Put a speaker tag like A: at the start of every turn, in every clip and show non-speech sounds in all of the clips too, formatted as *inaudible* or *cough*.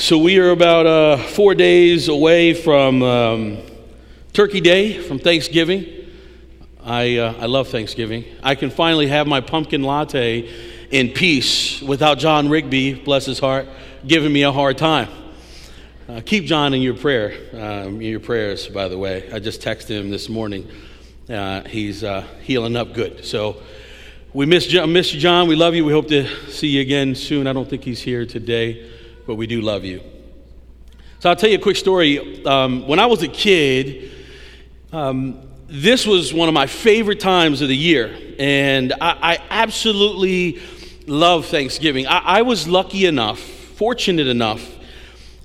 A: So we are about uh, four days away from um, Turkey Day, from Thanksgiving. I, uh, I love Thanksgiving. I can finally have my pumpkin latte in peace without John Rigby, bless his heart, giving me a hard time. Uh, keep John in your prayer, um, in your prayers. By the way, I just texted him this morning. Uh, he's uh, healing up good. So we miss miss John. We love you. We hope to see you again soon. I don't think he's here today, but we do love you. So I'll tell you a quick story. Um, when I was a kid, um, this was one of my favorite times of the year, and I, I absolutely love Thanksgiving. I, I, was lucky enough, fortunate enough,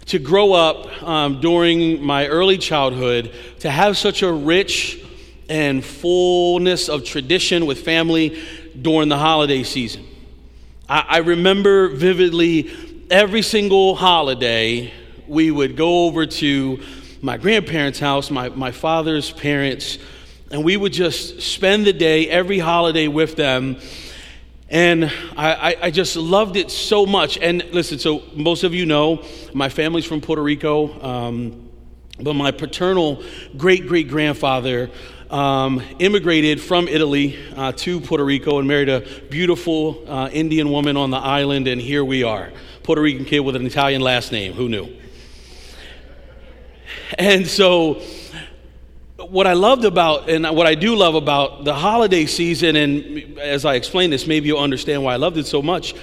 A: to grow up um, during my early childhood to have such a rich and fullness of tradition with family during the holiday season. I, I remember vividly every single holiday we would go over to my grandparents' house, my, my father's parents, and we would just spend the day every holiday with them. And I, I, just loved it so much. And listen, so most of you know my family's from Puerto Rico, um, but my paternal great great grandfather um, immigrated from Italy uh, to Puerto Rico and married a beautiful uh, Indian woman on the island, and here we are. Puerto Rican kid with an Italian last name. Who knew? And so, what I loved about, and what I do love about the holiday season, and as I explain this, maybe you'll understand why I loved it so much,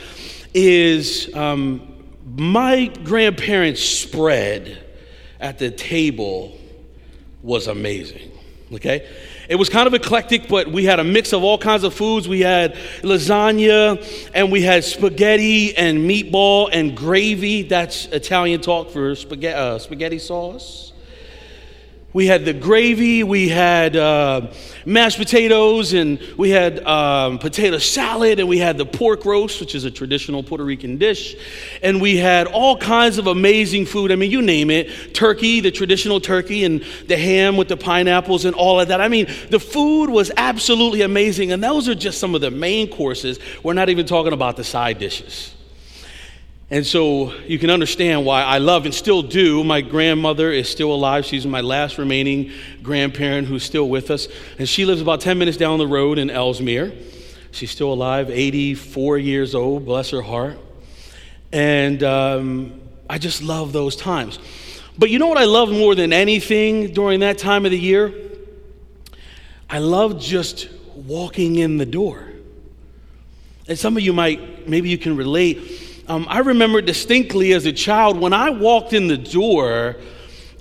A: is um, my grandparents' spread at the table was amazing. Okay? It was kind of eclectic, but we had a mix of all kinds of foods. We had lasagna, and we had spaghetti and meatball and gravy. That's Italian talk for spaghetti, uh, spaghetti sauce. We had the gravy, we had uh, mashed potatoes, and we had um, potato salad, and we had the pork roast, which is a traditional Puerto Rican dish. And we had all kinds of amazing food. I mean, you name it turkey, the traditional turkey, and the ham with the pineapples, and all of that. I mean, the food was absolutely amazing. And those are just some of the main courses. We're not even talking about the side dishes. And so you can understand why I love and still do. My grandmother is still alive. She's my last remaining grandparent who's still with us. And she lives about 10 minutes down the road in Ellesmere. She's still alive, 84 years old, bless her heart. And um, I just love those times. But you know what I love more than anything during that time of the year? I love just walking in the door. And some of you might, maybe you can relate um, I remember distinctly as a child when I walked in the door,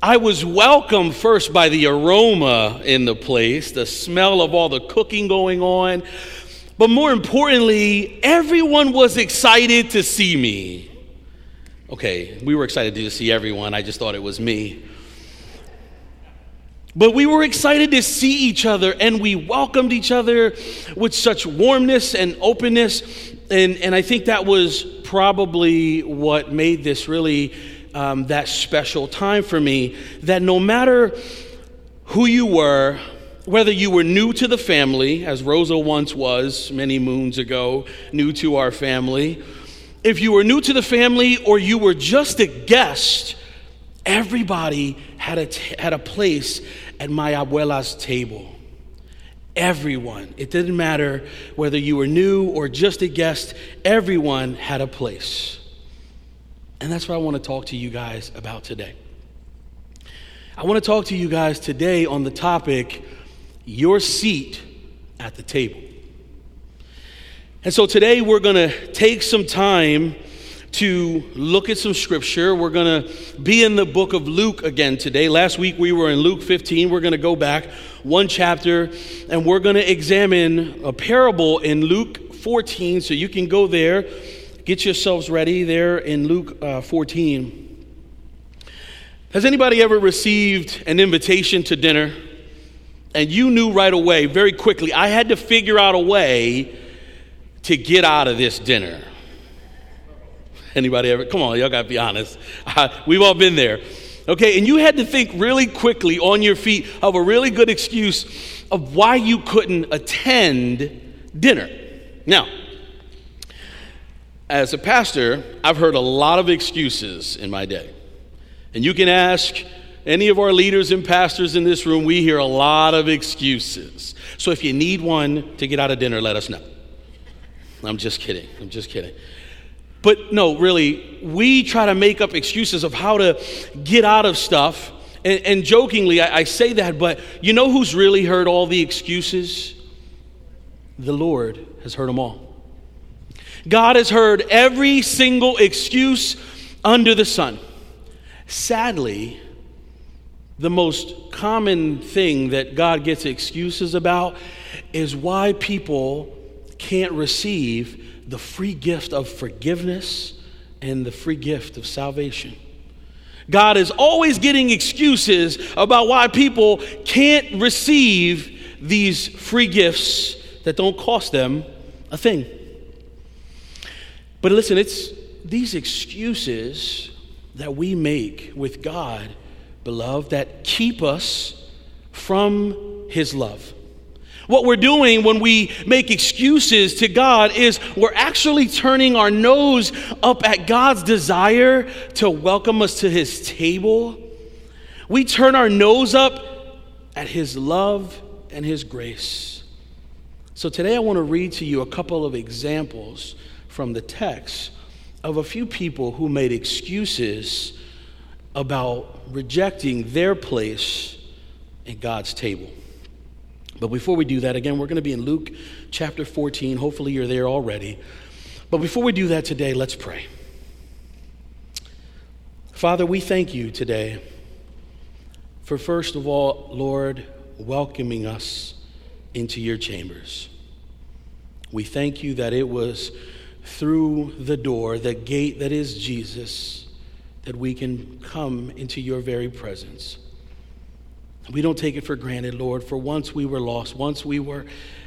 A: I was welcomed first by the aroma in the place, the smell of all the cooking going on. But more importantly, everyone was excited to see me. Okay, we were excited to see everyone. I just thought it was me. But we were excited to see each other and we welcomed each other with such warmness and openness. And, and I think that was probably what made this really um, that special time for me. That no matter who you were, whether you were new to the family, as Rosa once was many moons ago, new to our family, if you were new to the family or you were just a guest, everybody had a, t- had a place at my abuela's table. Everyone, it didn't matter whether you were new or just a guest, everyone had a place. And that's what I want to talk to you guys about today. I want to talk to you guys today on the topic your seat at the table. And so today we're going to take some time to look at some scripture. We're going to be in the book of Luke again today. Last week we were in Luke 15. We're going to go back one chapter and we're going to examine a parable in Luke 14. So you can go there, get yourselves ready there in Luke uh, 14. Has anybody ever received an invitation to dinner and you knew right away, very quickly, I had to figure out a way to get out of this dinner? Anybody ever? Come on, y'all got to be honest. We've all been there. Okay, and you had to think really quickly on your feet of a really good excuse of why you couldn't attend dinner. Now, as a pastor, I've heard a lot of excuses in my day. And you can ask any of our leaders and pastors in this room, we hear a lot of excuses. So if you need one to get out of dinner, let us know. I'm just kidding. I'm just kidding. But no, really, we try to make up excuses of how to get out of stuff. And, and jokingly, I, I say that, but you know who's really heard all the excuses? The Lord has heard them all. God has heard every single excuse under the sun. Sadly, the most common thing that God gets excuses about is why people can't receive the free gift of forgiveness and the free gift of salvation. God is always getting excuses about why people can't receive these free gifts that don't cost them a thing. But listen, it's these excuses that we make with God, beloved, that keep us from His love. What we're doing when we make excuses to God is we're actually turning our nose up at God's desire to welcome us to His table. We turn our nose up at His love and His grace. So today I want to read to you a couple of examples from the text of a few people who made excuses about rejecting their place in God's table. But before we do that, again, we're going to be in Luke chapter 14. Hopefully, you're there already. But before we do that today, let's pray. Father, we thank you today for, first of all, Lord, welcoming us into your chambers. We thank you that it was through the door, the gate that is Jesus, that we can come into your very presence. We don't take it for granted, Lord, for once we were lost, once we were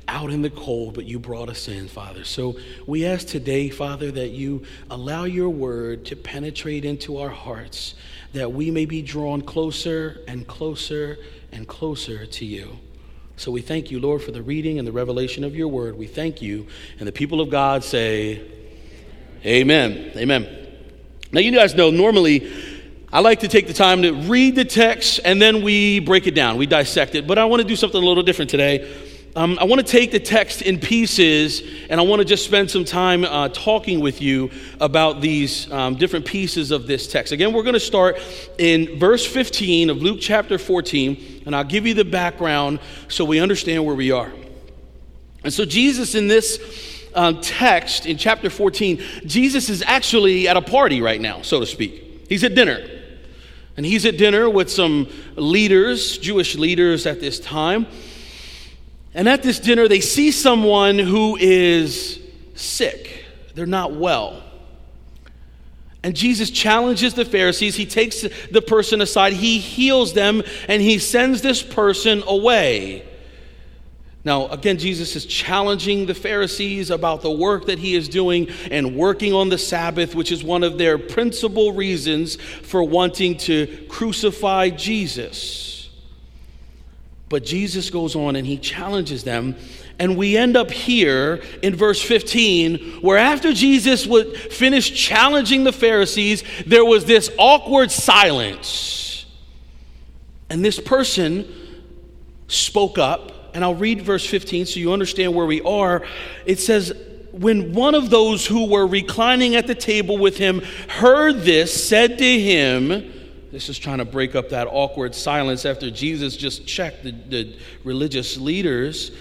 A: out in the cold, but you brought us in, Father. So we ask today, Father, that you allow your word to penetrate into our hearts, that we may be drawn closer and closer and closer to you. So we thank you, Lord, for the reading and the revelation of your word. We thank you. And the people of God say, Amen. Amen. Now, you guys know normally I like to take the time to read the text and then we break it down, we dissect it. But I want to do something a little different today. Um, I want to take the text in pieces and I want to just spend some time uh, talking with you about these um, different pieces of this text. Again, we're going to start in verse 15 of Luke chapter 14, and I'll give you the background so we understand where we are. And so, Jesus in this um, text in chapter 14, Jesus is actually at a party right now, so to speak. He's at dinner. And he's at dinner with some leaders, Jewish leaders at this time. And at this dinner, they see someone who is sick. They're not well. And Jesus challenges the Pharisees. He takes the person aside, he heals them, and he sends this person away. Now, again, Jesus is challenging the Pharisees about the work that he is doing and working on the Sabbath, which is one of their principal reasons for wanting to crucify Jesus. But Jesus goes on and he challenges them. And we end up here in verse 15, where after Jesus would finish challenging the Pharisees, there was this awkward silence. And this person spoke up and I'll read verse 15 so you understand where we are. It says, When one of those who were reclining at the table with him heard this, said to him, this is trying to break up that awkward silence after Jesus just checked the, the religious leaders.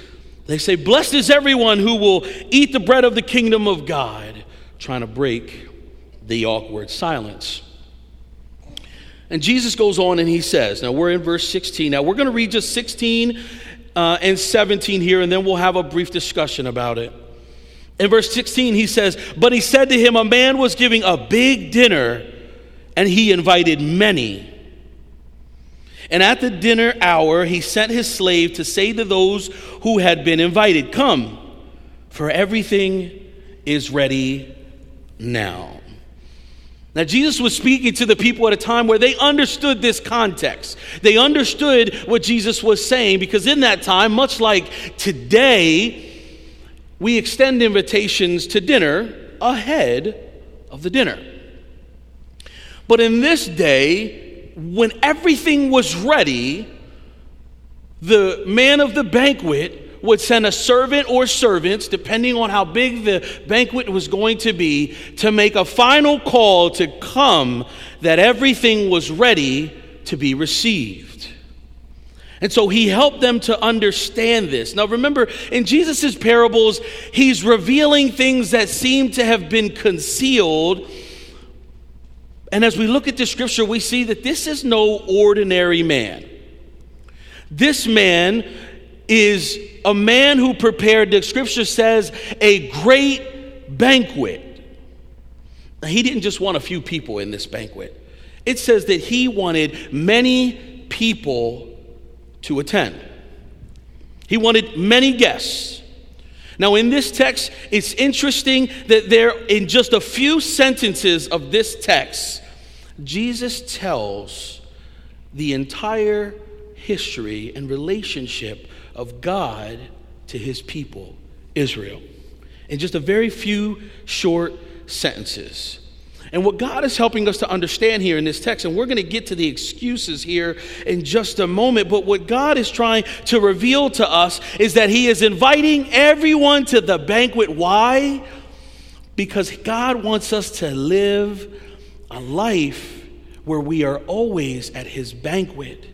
A: They say, Blessed is everyone who will eat the bread of the kingdom of God, trying to break the awkward silence. And Jesus goes on and he says, Now we're in verse 16. Now we're going to read just 16 uh, and 17 here, and then we'll have a brief discussion about it. In verse 16, he says, But he said to him, A man was giving a big dinner, and he invited many. And at the dinner hour, he sent his slave to say to those who had been invited, Come, for everything is ready now. Now, Jesus was speaking to the people at a time where they understood this context. They understood what Jesus was saying because in that time, much like today, we extend invitations to dinner ahead of the dinner. But in this day, when everything was ready, the man of the banquet would send a servant or servants, depending on how big the banquet was going to be, to make a final call to come that everything was ready to be received. And so he helped them to understand this. Now remember, in Jesus' parables, he's revealing things that seem to have been concealed. And as we look at the scripture, we see that this is no ordinary man. This man is a man who prepared, the scripture says, a great banquet. He didn't just want a few people in this banquet, it says that he wanted many people to attend. He wanted many guests. Now, in this text, it's interesting that there, in just a few sentences of this text, Jesus tells the entire history and relationship of God to his people, Israel, in just a very few short sentences. And what God is helping us to understand here in this text, and we're going to get to the excuses here in just a moment, but what God is trying to reveal to us is that He is inviting everyone to the banquet. Why? Because God wants us to live a life where we are always at His banquet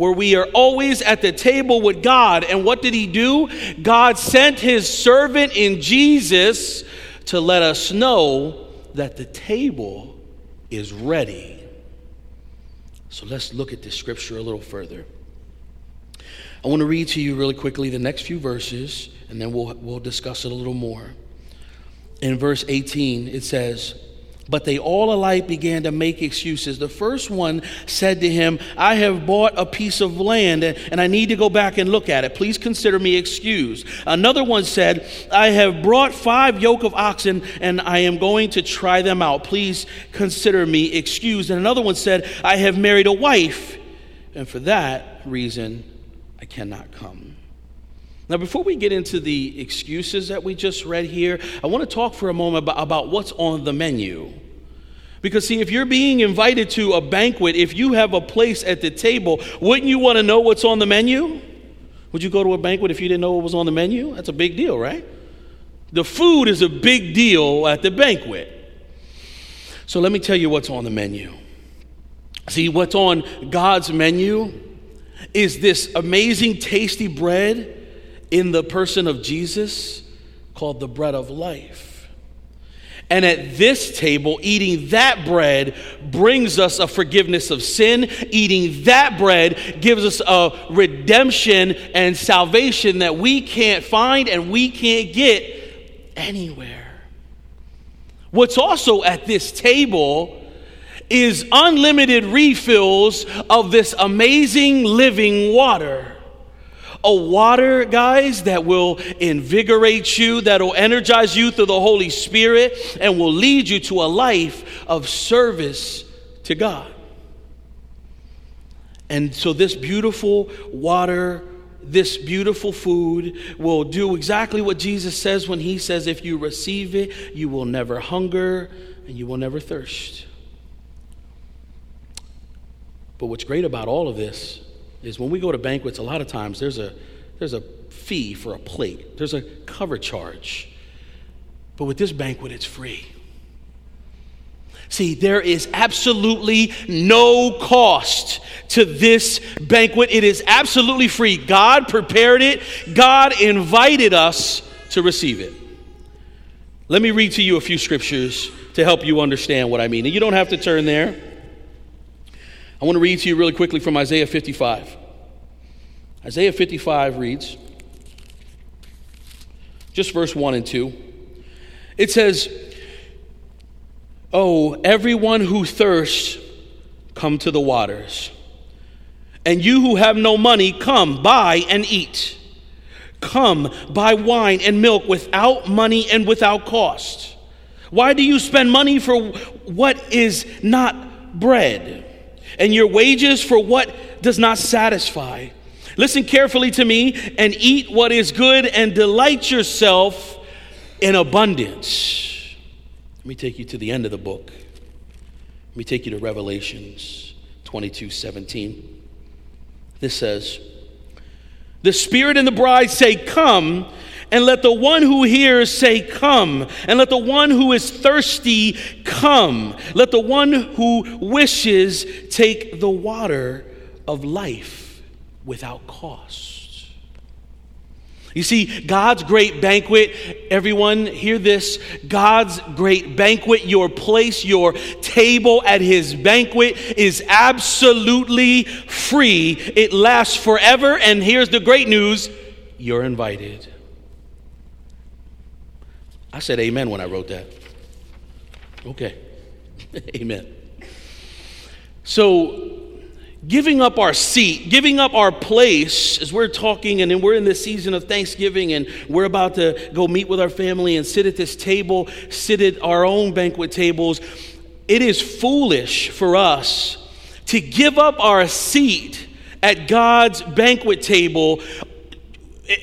A: where we are always at the table with God. And what did he do? God sent his servant in Jesus to let us know that the table is ready. So let's look at this scripture a little further. I want to read to you really quickly the next few verses, and then we'll, we'll discuss it a little more. In verse 18, it says, but they all alike began to make excuses. The first one said to him, I have bought a piece of land and I need to go back and look at it. Please consider me excused. Another one said, I have brought five yoke of oxen and I am going to try them out. Please consider me excused. And another one said, I have married a wife and for that reason I cannot come. Now, before we get into the excuses that we just read here, I want to talk for a moment about, about what's on the menu. Because, see, if you're being invited to a banquet, if you have a place at the table, wouldn't you want to know what's on the menu? Would you go to a banquet if you didn't know what was on the menu? That's a big deal, right? The food is a big deal at the banquet. So, let me tell you what's on the menu. See, what's on God's menu is this amazing, tasty bread in the person of Jesus called the bread of life. And at this table, eating that bread brings us a forgiveness of sin. Eating that bread gives us a redemption and salvation that we can't find and we can't get anywhere. What's also at this table is unlimited refills of this amazing living water. A water, guys, that will invigorate you, that will energize you through the Holy Spirit, and will lead you to a life of service to God. And so, this beautiful water, this beautiful food will do exactly what Jesus says when he says, If you receive it, you will never hunger and you will never thirst. But what's great about all of this is when we go to banquets, a lot of times there's a, there's a fee for a plate, there's a cover charge. But with this banquet, it's free. See, there is absolutely no cost to this banquet. It is absolutely free. God prepared it, God invited us to receive it. Let me read to you a few scriptures to help you understand what I mean. And you don't have to turn there. I want to read to you really quickly from Isaiah 55. Isaiah 55 reads, just verse 1 and 2. It says, Oh, everyone who thirsts, come to the waters. And you who have no money, come, buy and eat. Come, buy wine and milk without money and without cost. Why do you spend money for what is not bread? And your wages for what does not satisfy. Listen carefully to me and eat what is good and delight yourself in abundance. Let me take you to the end of the book. Let me take you to Revelations 22 17. This says, The Spirit and the bride say, Come, and let the one who hears say, Come, and let the one who is thirsty come. Let the one who wishes take the water of life without cost. You see, God's great banquet, everyone, hear this. God's great banquet, your place, your table at his banquet is absolutely free. It lasts forever. And here's the great news you're invited. I said amen when I wrote that. Okay. *laughs* amen. So, giving up our seat, giving up our place as we're talking, and then we're in this season of Thanksgiving, and we're about to go meet with our family and sit at this table, sit at our own banquet tables. It is foolish for us to give up our seat at God's banquet table.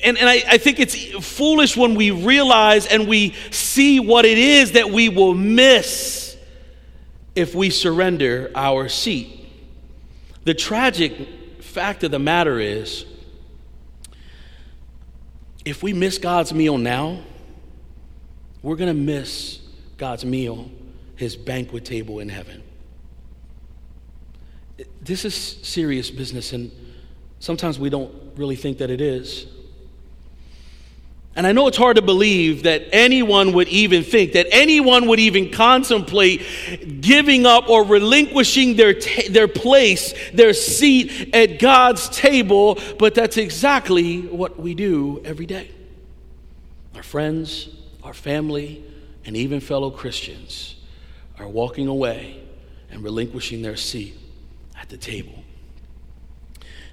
A: And, and I, I think it's foolish when we realize and we see what it is that we will miss if we surrender our seat. The tragic fact of the matter is, if we miss God's meal now, we're going to miss God's meal, his banquet table in heaven. This is serious business, and sometimes we don't really think that it is. And I know it's hard to believe that anyone would even think, that anyone would even contemplate giving up or relinquishing their, their place, their seat at God's table, but that's exactly what we do every day. Our friends, our family, and even fellow Christians are walking away and relinquishing their seat at the table.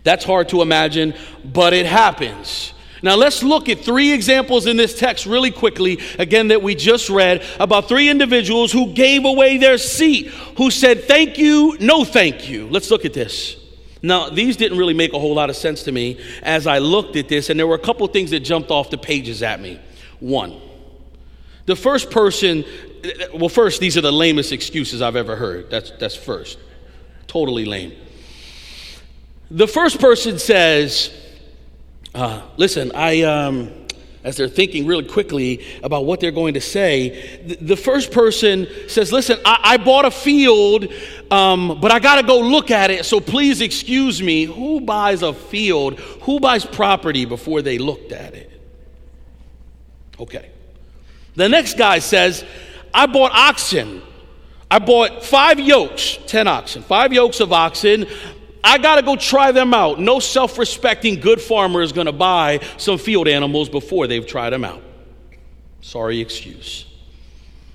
A: That's hard to imagine, but it happens. Now, let's look at three examples in this text really quickly, again, that we just read about three individuals who gave away their seat, who said, Thank you, no thank you. Let's look at this. Now, these didn't really make a whole lot of sense to me as I looked at this, and there were a couple things that jumped off the pages at me. One, the first person, well, first, these are the lamest excuses I've ever heard. That's, that's first. Totally lame. The first person says, uh, listen, I, um, as they're thinking really quickly about what they're going to say, the, the first person says, Listen, I, I bought a field, um, but I got to go look at it, so please excuse me. Who buys a field? Who buys property before they looked at it? Okay. The next guy says, I bought oxen. I bought five yokes, 10 oxen, five yokes of oxen. I got to go try them out. No self respecting good farmer is going to buy some field animals before they've tried them out. Sorry excuse.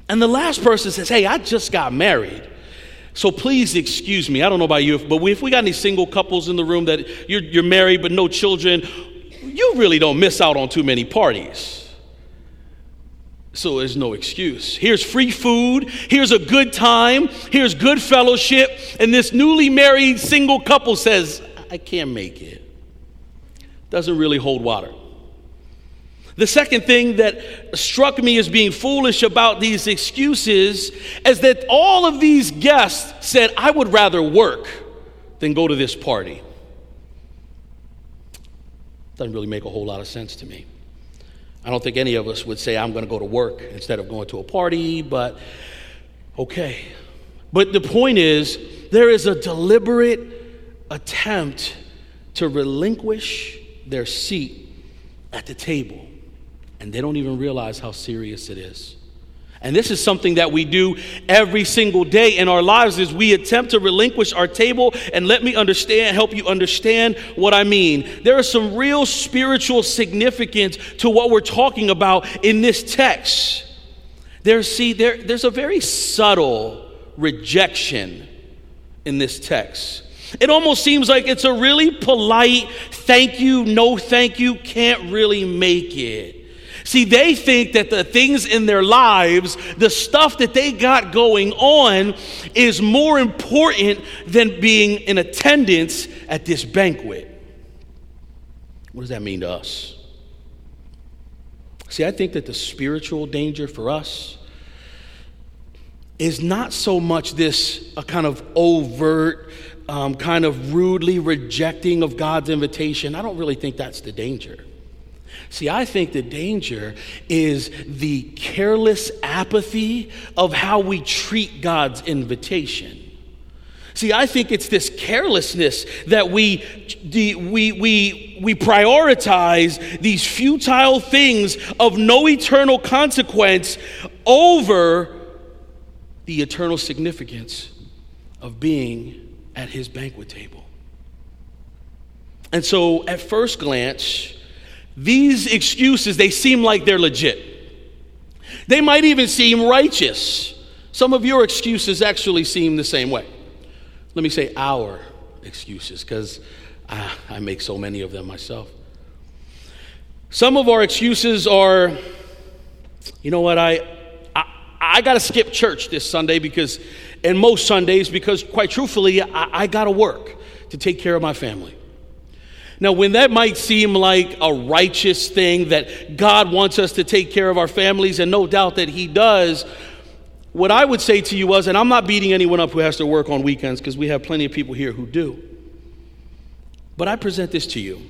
A: And the last person says, Hey, I just got married. So please excuse me. I don't know about you, but if we got any single couples in the room that you're, you're married but no children, you really don't miss out on too many parties. So there's no excuse. Here's free food. Here's a good time. Here's good fellowship. And this newly married single couple says, I can't make it. Doesn't really hold water. The second thing that struck me as being foolish about these excuses is that all of these guests said, I would rather work than go to this party. Doesn't really make a whole lot of sense to me. I don't think any of us would say, I'm going to go to work instead of going to a party, but okay. But the point is, there is a deliberate attempt to relinquish their seat at the table, and they don't even realize how serious it is. And this is something that we do every single day in our lives is we attempt to relinquish our table and let me understand help you understand what I mean. There is some real spiritual significance to what we're talking about in this text. There see there, there's a very subtle rejection in this text. It almost seems like it's a really polite thank you, no thank you, can't really make it. See, they think that the things in their lives, the stuff that they got going on, is more important than being in attendance at this banquet. What does that mean to us? See, I think that the spiritual danger for us is not so much this a kind of overt, um, kind of rudely rejecting of God's invitation. I don't really think that's the danger. See, I think the danger is the careless apathy of how we treat God's invitation. See, I think it's this carelessness that we, we, we, we prioritize these futile things of no eternal consequence over the eternal significance of being at his banquet table. And so, at first glance, these excuses, they seem like they're legit. They might even seem righteous. Some of your excuses actually seem the same way. Let me say our excuses, because I, ah, I make so many of them myself. Some of our excuses are, you know what, I, I, I got to skip church this Sunday because, and most Sundays, because quite truthfully, I, I got to work to take care of my family. Now, when that might seem like a righteous thing that God wants us to take care of our families, and no doubt that He does, what I would say to you was, and I'm not beating anyone up who has to work on weekends because we have plenty of people here who do, but I present this to you.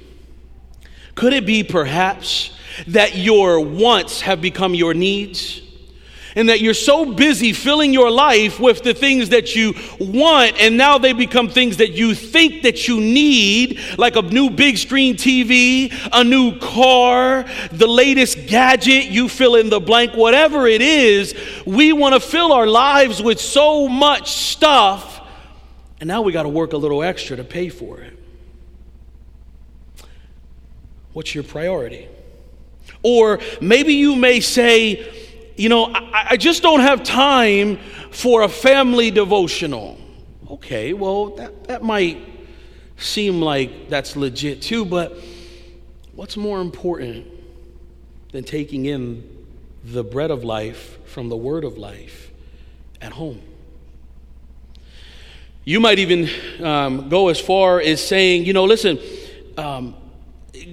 A: Could it be perhaps that your wants have become your needs? And that you're so busy filling your life with the things that you want and now they become things that you think that you need like a new big screen TV, a new car, the latest gadget, you fill in the blank whatever it is, we want to fill our lives with so much stuff and now we got to work a little extra to pay for it. What's your priority? Or maybe you may say, you know, I, I just don't have time for a family devotional. Okay, well, that, that might seem like that's legit too, but what's more important than taking in the bread of life from the word of life at home? You might even um, go as far as saying, you know, listen, um,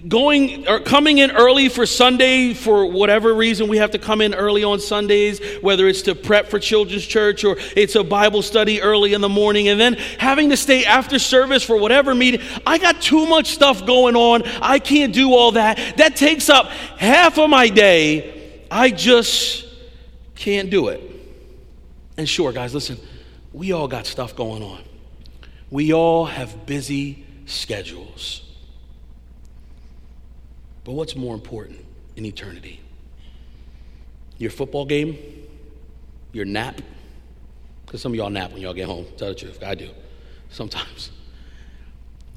A: going or coming in early for Sunday for whatever reason we have to come in early on Sundays, whether it's to prep for children's church or it's a Bible study early in the morning, and then having to stay after service for whatever meeting. I got too much stuff going on. I can't do all that. That takes up half of my day. I just can't do it. And sure, guys, listen, we all got stuff going on. We all have busy schedules. But what's more important in eternity? Your football game? Your nap? Because some of y'all nap when y'all get home. Tell the truth. I do. Sometimes.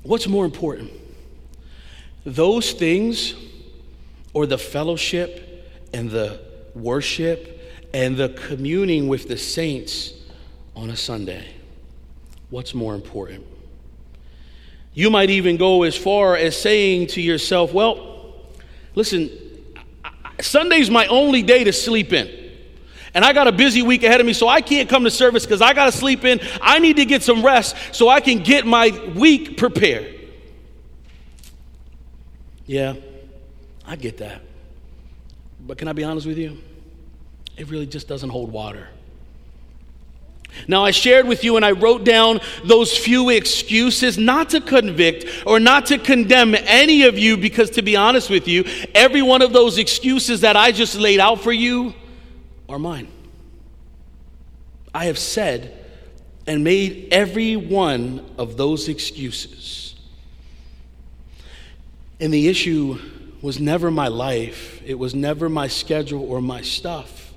A: What's more important? Those things or the fellowship and the worship and the communing with the saints on a Sunday? What's more important? You might even go as far as saying to yourself, well, Listen, Sunday's my only day to sleep in. And I got a busy week ahead of me, so I can't come to service because I got to sleep in. I need to get some rest so I can get my week prepared. Yeah, I get that. But can I be honest with you? It really just doesn't hold water. Now, I shared with you and I wrote down those few excuses not to convict or not to condemn any of you, because to be honest with you, every one of those excuses that I just laid out for you are mine. I have said and made every one of those excuses. And the issue was never my life, it was never my schedule or my stuff.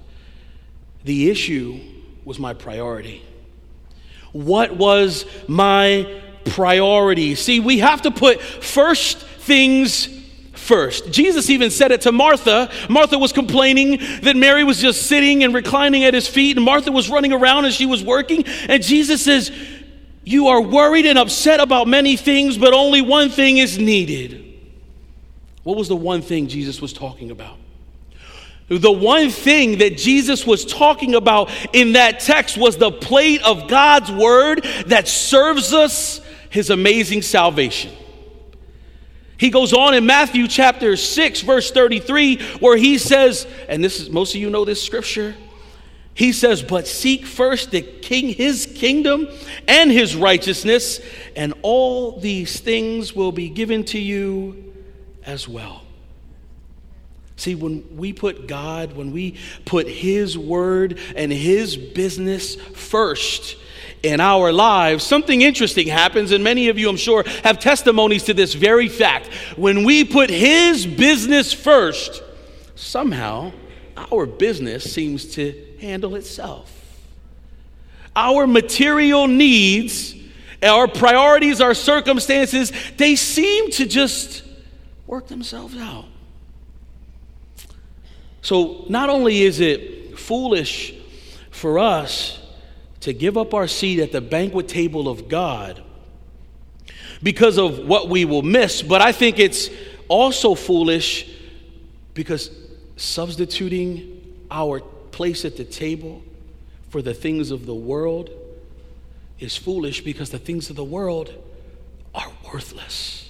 A: The issue was my priority? What was my priority? See, we have to put first things first. Jesus even said it to Martha. Martha was complaining that Mary was just sitting and reclining at his feet, and Martha was running around as she was working. And Jesus says, You are worried and upset about many things, but only one thing is needed. What was the one thing Jesus was talking about? The one thing that Jesus was talking about in that text was the plate of God's word that serves us his amazing salvation. He goes on in Matthew chapter 6, verse 33, where he says, and this is most of you know this scripture, He says, But seek first the king, his kingdom and his righteousness, and all these things will be given to you as well. See, when we put God, when we put His word and His business first in our lives, something interesting happens. And many of you, I'm sure, have testimonies to this very fact. When we put His business first, somehow our business seems to handle itself. Our material needs, our priorities, our circumstances, they seem to just work themselves out. So, not only is it foolish for us to give up our seat at the banquet table of God because of what we will miss, but I think it's also foolish because substituting our place at the table for the things of the world is foolish because the things of the world are worthless.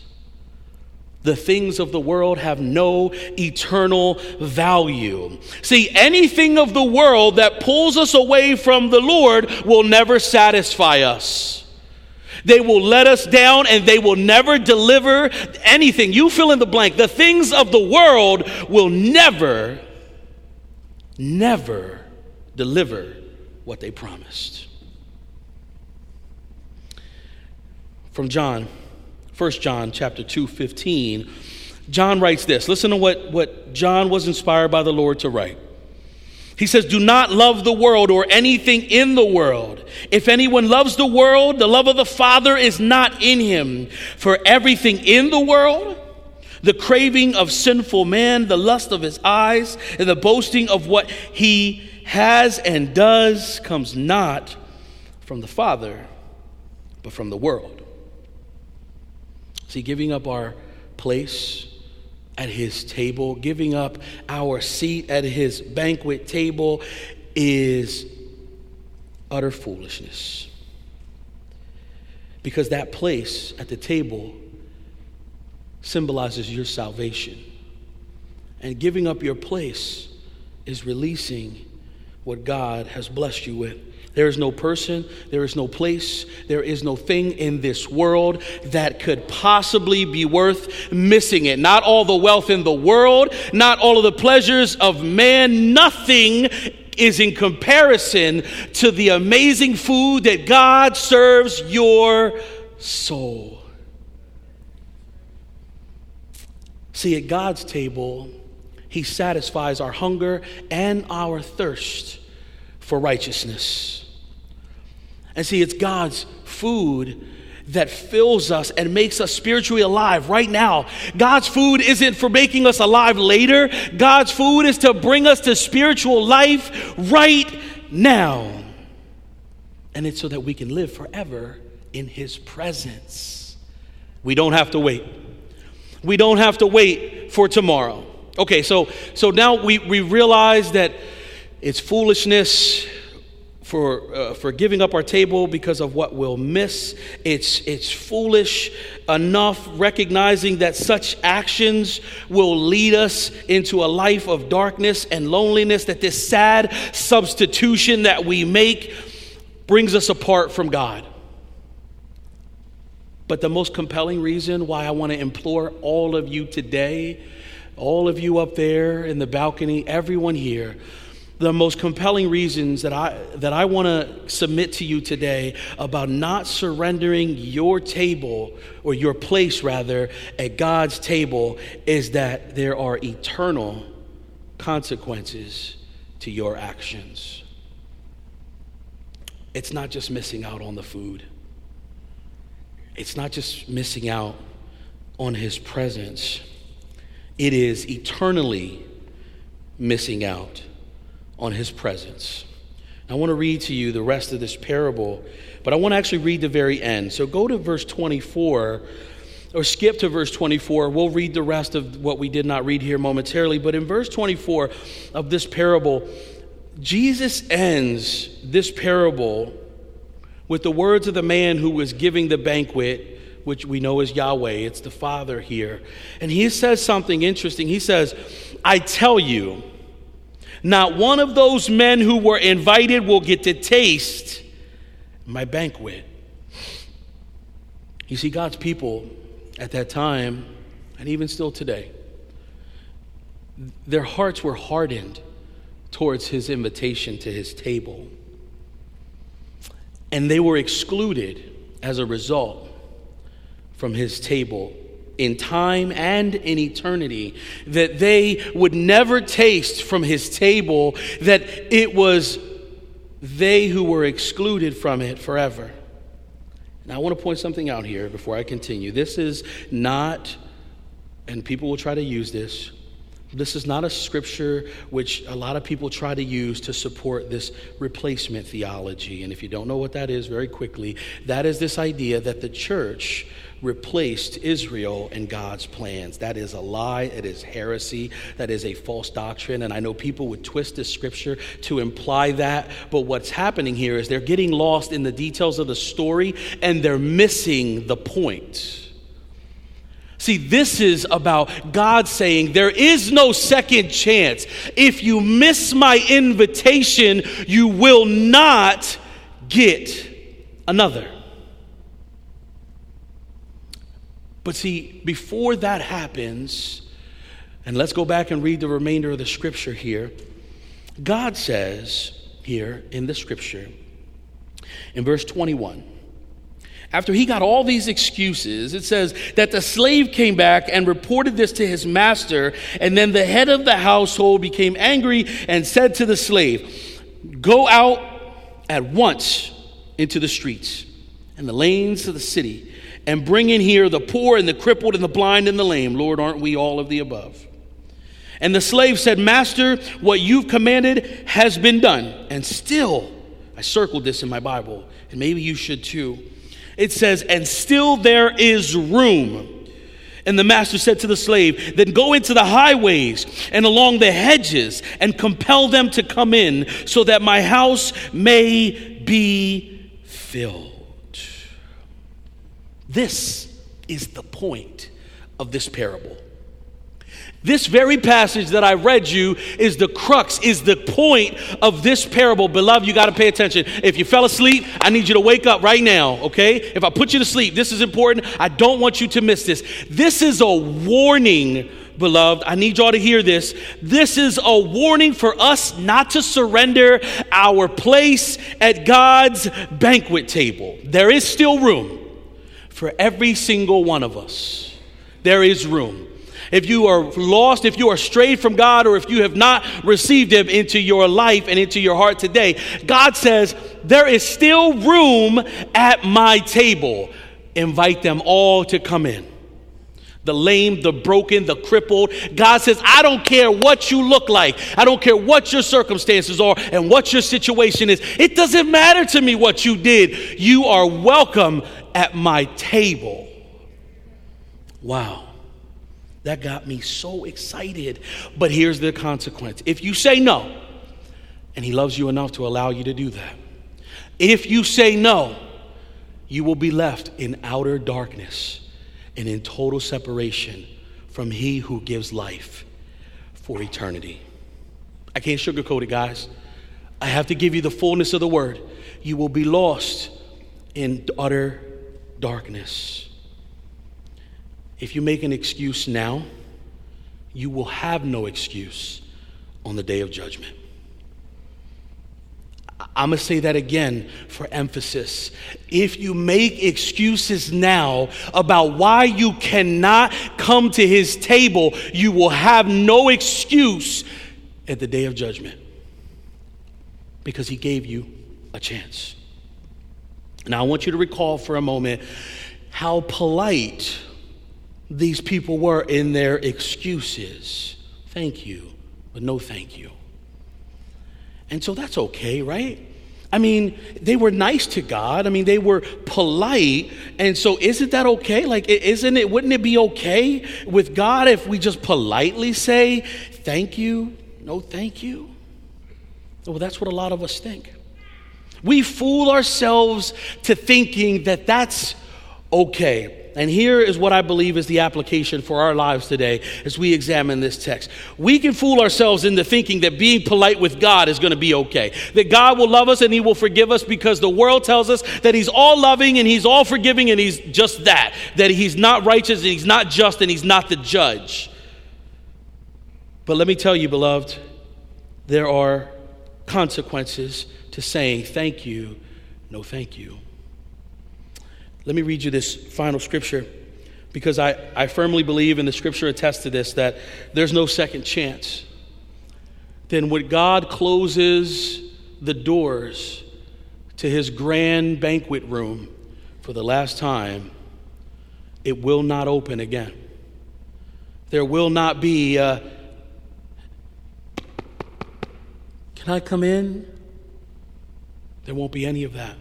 A: The things of the world have no eternal value. See, anything of the world that pulls us away from the Lord will never satisfy us. They will let us down and they will never deliver anything. You fill in the blank. The things of the world will never, never deliver what they promised. From John 1 John chapter 2, 15, John writes this. Listen to what, what John was inspired by the Lord to write. He says, Do not love the world or anything in the world. If anyone loves the world, the love of the Father is not in him. For everything in the world, the craving of sinful man, the lust of his eyes, and the boasting of what he has and does comes not from the Father, but from the world. See, giving up our place at his table, giving up our seat at his banquet table is utter foolishness. Because that place at the table symbolizes your salvation. And giving up your place is releasing what God has blessed you with. There is no person, there is no place, there is no thing in this world that could possibly be worth missing it. Not all the wealth in the world, not all of the pleasures of man, nothing is in comparison to the amazing food that God serves your soul. See, at God's table, He satisfies our hunger and our thirst for righteousness. And see, it's God's food that fills us and makes us spiritually alive right now. God's food isn't for making us alive later, God's food is to bring us to spiritual life right now. And it's so that we can live forever in His presence. We don't have to wait. We don't have to wait for tomorrow. Okay, so so now we, we realize that it's foolishness for, uh, for giving up our table because of what we'll miss. It's, it's foolish enough recognizing that such actions will lead us into a life of darkness and loneliness, that this sad substitution that we make brings us apart from God. But the most compelling reason why I want to implore all of you today, all of you up there in the balcony, everyone here, the most compelling reasons that I, that I want to submit to you today about not surrendering your table, or your place rather, at God's table is that there are eternal consequences to your actions. It's not just missing out on the food, it's not just missing out on His presence, it is eternally missing out on his presence. I want to read to you the rest of this parable, but I want to actually read the very end. So go to verse 24 or skip to verse 24. We'll read the rest of what we did not read here momentarily. But in verse 24 of this parable, Jesus ends this parable with the words of the man who was giving the banquet, which we know is Yahweh. It's the Father here. And he says something interesting. He says, I tell you, Not one of those men who were invited will get to taste my banquet. You see, God's people at that time, and even still today, their hearts were hardened towards his invitation to his table. And they were excluded as a result from his table in time and in eternity, that they would never taste from his table, that it was they who were excluded from it forever. Now, I want to point something out here before I continue. This is not, and people will try to use this, this is not a scripture which a lot of people try to use to support this replacement theology. And if you don't know what that is, very quickly, that is this idea that the church replaced Israel in God's plans. That is a lie. It is heresy. That is a false doctrine. And I know people would twist this scripture to imply that. But what's happening here is they're getting lost in the details of the story and they're missing the point. See, this is about God saying there is no second chance. If you miss my invitation, you will not get another. But see, before that happens, and let's go back and read the remainder of the scripture here. God says here in the scripture, in verse 21, after he got all these excuses, it says that the slave came back and reported this to his master. And then the head of the household became angry and said to the slave, Go out at once into the streets and the lanes of the city and bring in here the poor and the crippled and the blind and the lame. Lord, aren't we all of the above? And the slave said, Master, what you've commanded has been done. And still, I circled this in my Bible, and maybe you should too it says, and still there is room. And the master said to the slave, Then go into the highways and along the hedges and compel them to come in, so that my house may be filled. This is the point of this parable. This very passage that I read you is the crux, is the point of this parable. Beloved, you got to pay attention. If you fell asleep, I need you to wake up right now, okay? If I put you to sleep, this is important. I don't want you to miss this. This is a warning, beloved. I need y'all to hear this. This is a warning for us not to surrender our place at God's banquet table. There is still room for every single one of us. There is room if you are lost, if you are strayed from God, or if you have not received Him into your life and into your heart today, God says, There is still room at my table. Invite them all to come in the lame, the broken, the crippled. God says, I don't care what you look like. I don't care what your circumstances are and what your situation is. It doesn't matter to me what you did. You are welcome at my table. Wow. That got me so excited. But here's the consequence if you say no, and He loves you enough to allow you to do that, if you say no, you will be left in outer darkness and in total separation from He who gives life for eternity. I can't sugarcoat it, guys. I have to give you the fullness of the word. You will be lost in utter darkness. If you make an excuse now, you will have no excuse on the day of judgment. I'm going to say that again for emphasis. If you make excuses now about why you cannot come to his table, you will have no excuse at the day of judgment because he gave you a chance. Now, I want you to recall for a moment how polite these people were in their excuses. Thank you, but no thank you. And so that's okay, right? I mean, they were nice to God. I mean, they were polite. And so isn't that okay? Like, isn't it, wouldn't it be okay with God if we just politely say, thank you, no thank you? Well, that's what a lot of us think. We fool ourselves to thinking that that's okay. And here is what I believe is the application for our lives today as we examine this text. We can fool ourselves into thinking that being polite with God is going to be okay, that God will love us and He will forgive us because the world tells us that He's all loving and He's all forgiving and He's just that, that He's not righteous and He's not just and He's not the judge. But let me tell you, beloved, there are consequences to saying thank you, no thank you. Let me read you this final scripture because I, I firmly believe, and the scripture attests to this, that there's no second chance. Then when God closes the doors to his grand banquet room for the last time, it will not open again. There will not be, a, can I come in? There won't be any of that.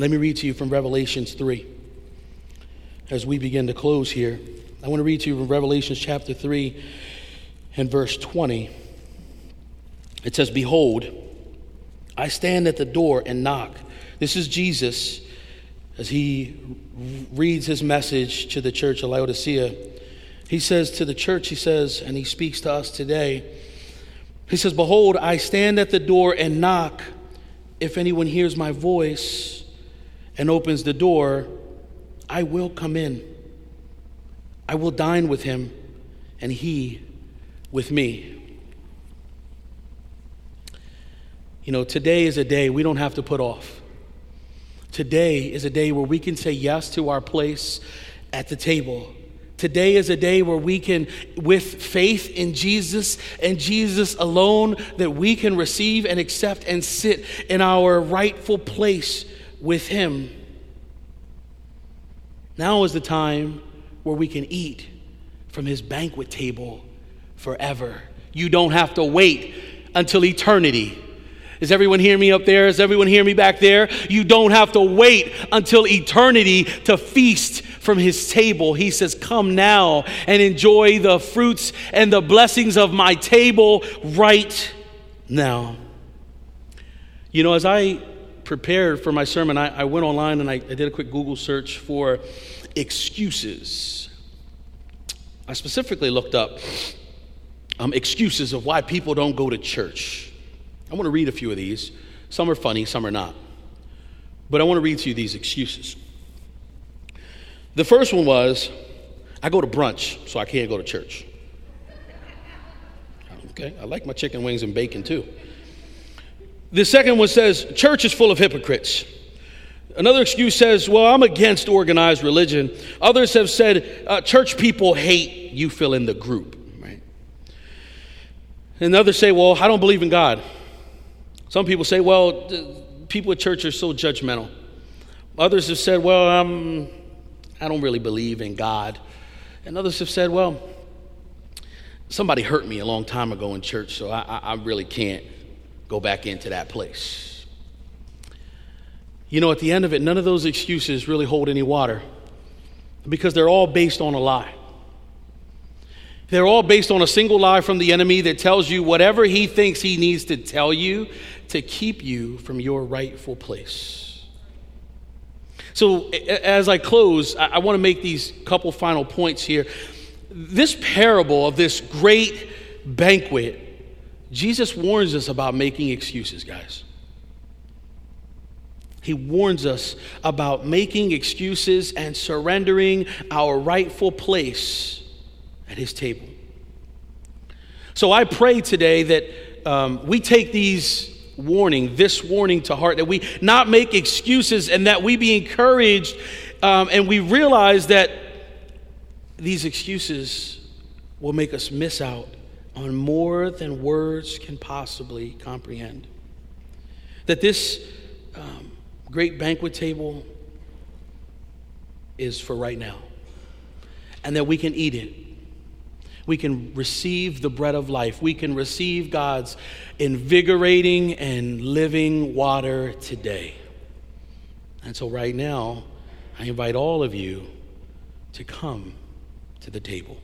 A: Let me read to you from Revelations 3 as we begin to close here. I want to read to you from Revelations chapter 3 and verse 20. It says, Behold, I stand at the door and knock. This is Jesus as he reads his message to the church of Laodicea. He says to the church, he says, and he speaks to us today. He says, Behold, I stand at the door and knock. If anyone hears my voice, and opens the door, I will come in. I will dine with him, and he with me. You know, today is a day we don't have to put off. Today is a day where we can say yes to our place at the table. Today is a day where we can, with faith in Jesus and Jesus alone, that we can receive and accept and sit in our rightful place with Him. Now is the time where we can eat from His banquet table forever. You don't have to wait until eternity. Does everyone hear me up there? Does everyone hear me back there? You don't have to wait until eternity to feast from his table. He says, Come now and enjoy the fruits and the blessings of my table right now. You know, as I prepared for my sermon, I, I went online and I, I did a quick Google search for excuses. I specifically looked up um, excuses of why people don't go to church. I want to read a few of these. Some are funny, some are not. But I want to read to you these excuses. The first one was I go to brunch, so I can't go to church. Okay, I like my chicken wings and bacon too. The second one says, Church is full of hypocrites. Another excuse says, Well, I'm against organized religion. Others have said, uh, Church people hate you fill in the group, right? And others say, Well, I don't believe in God. Some people say, Well, people at church are so judgmental. Others have said, Well, um, I don't really believe in God. And others have said, Well, somebody hurt me a long time ago in church, so I, I really can't go back into that place. You know, at the end of it, none of those excuses really hold any water because they're all based on a lie. They're all based on a single lie from the enemy that tells you whatever he thinks he needs to tell you to keep you from your rightful place. So, as I close, I want to make these couple final points here. This parable of this great banquet Jesus warns us about making excuses, guys. He warns us about making excuses and surrendering our rightful place at His table. So I pray today that um, we take these warning, this warning to heart, that we not make excuses and that we be encouraged um, and we realize that these excuses will make us miss out on more than words can possibly comprehend. That this um, great banquet table is for right now, and that we can eat it. We can receive the bread of life. We can receive God's invigorating and living water today. And so, right now, I invite all of you to come to the table.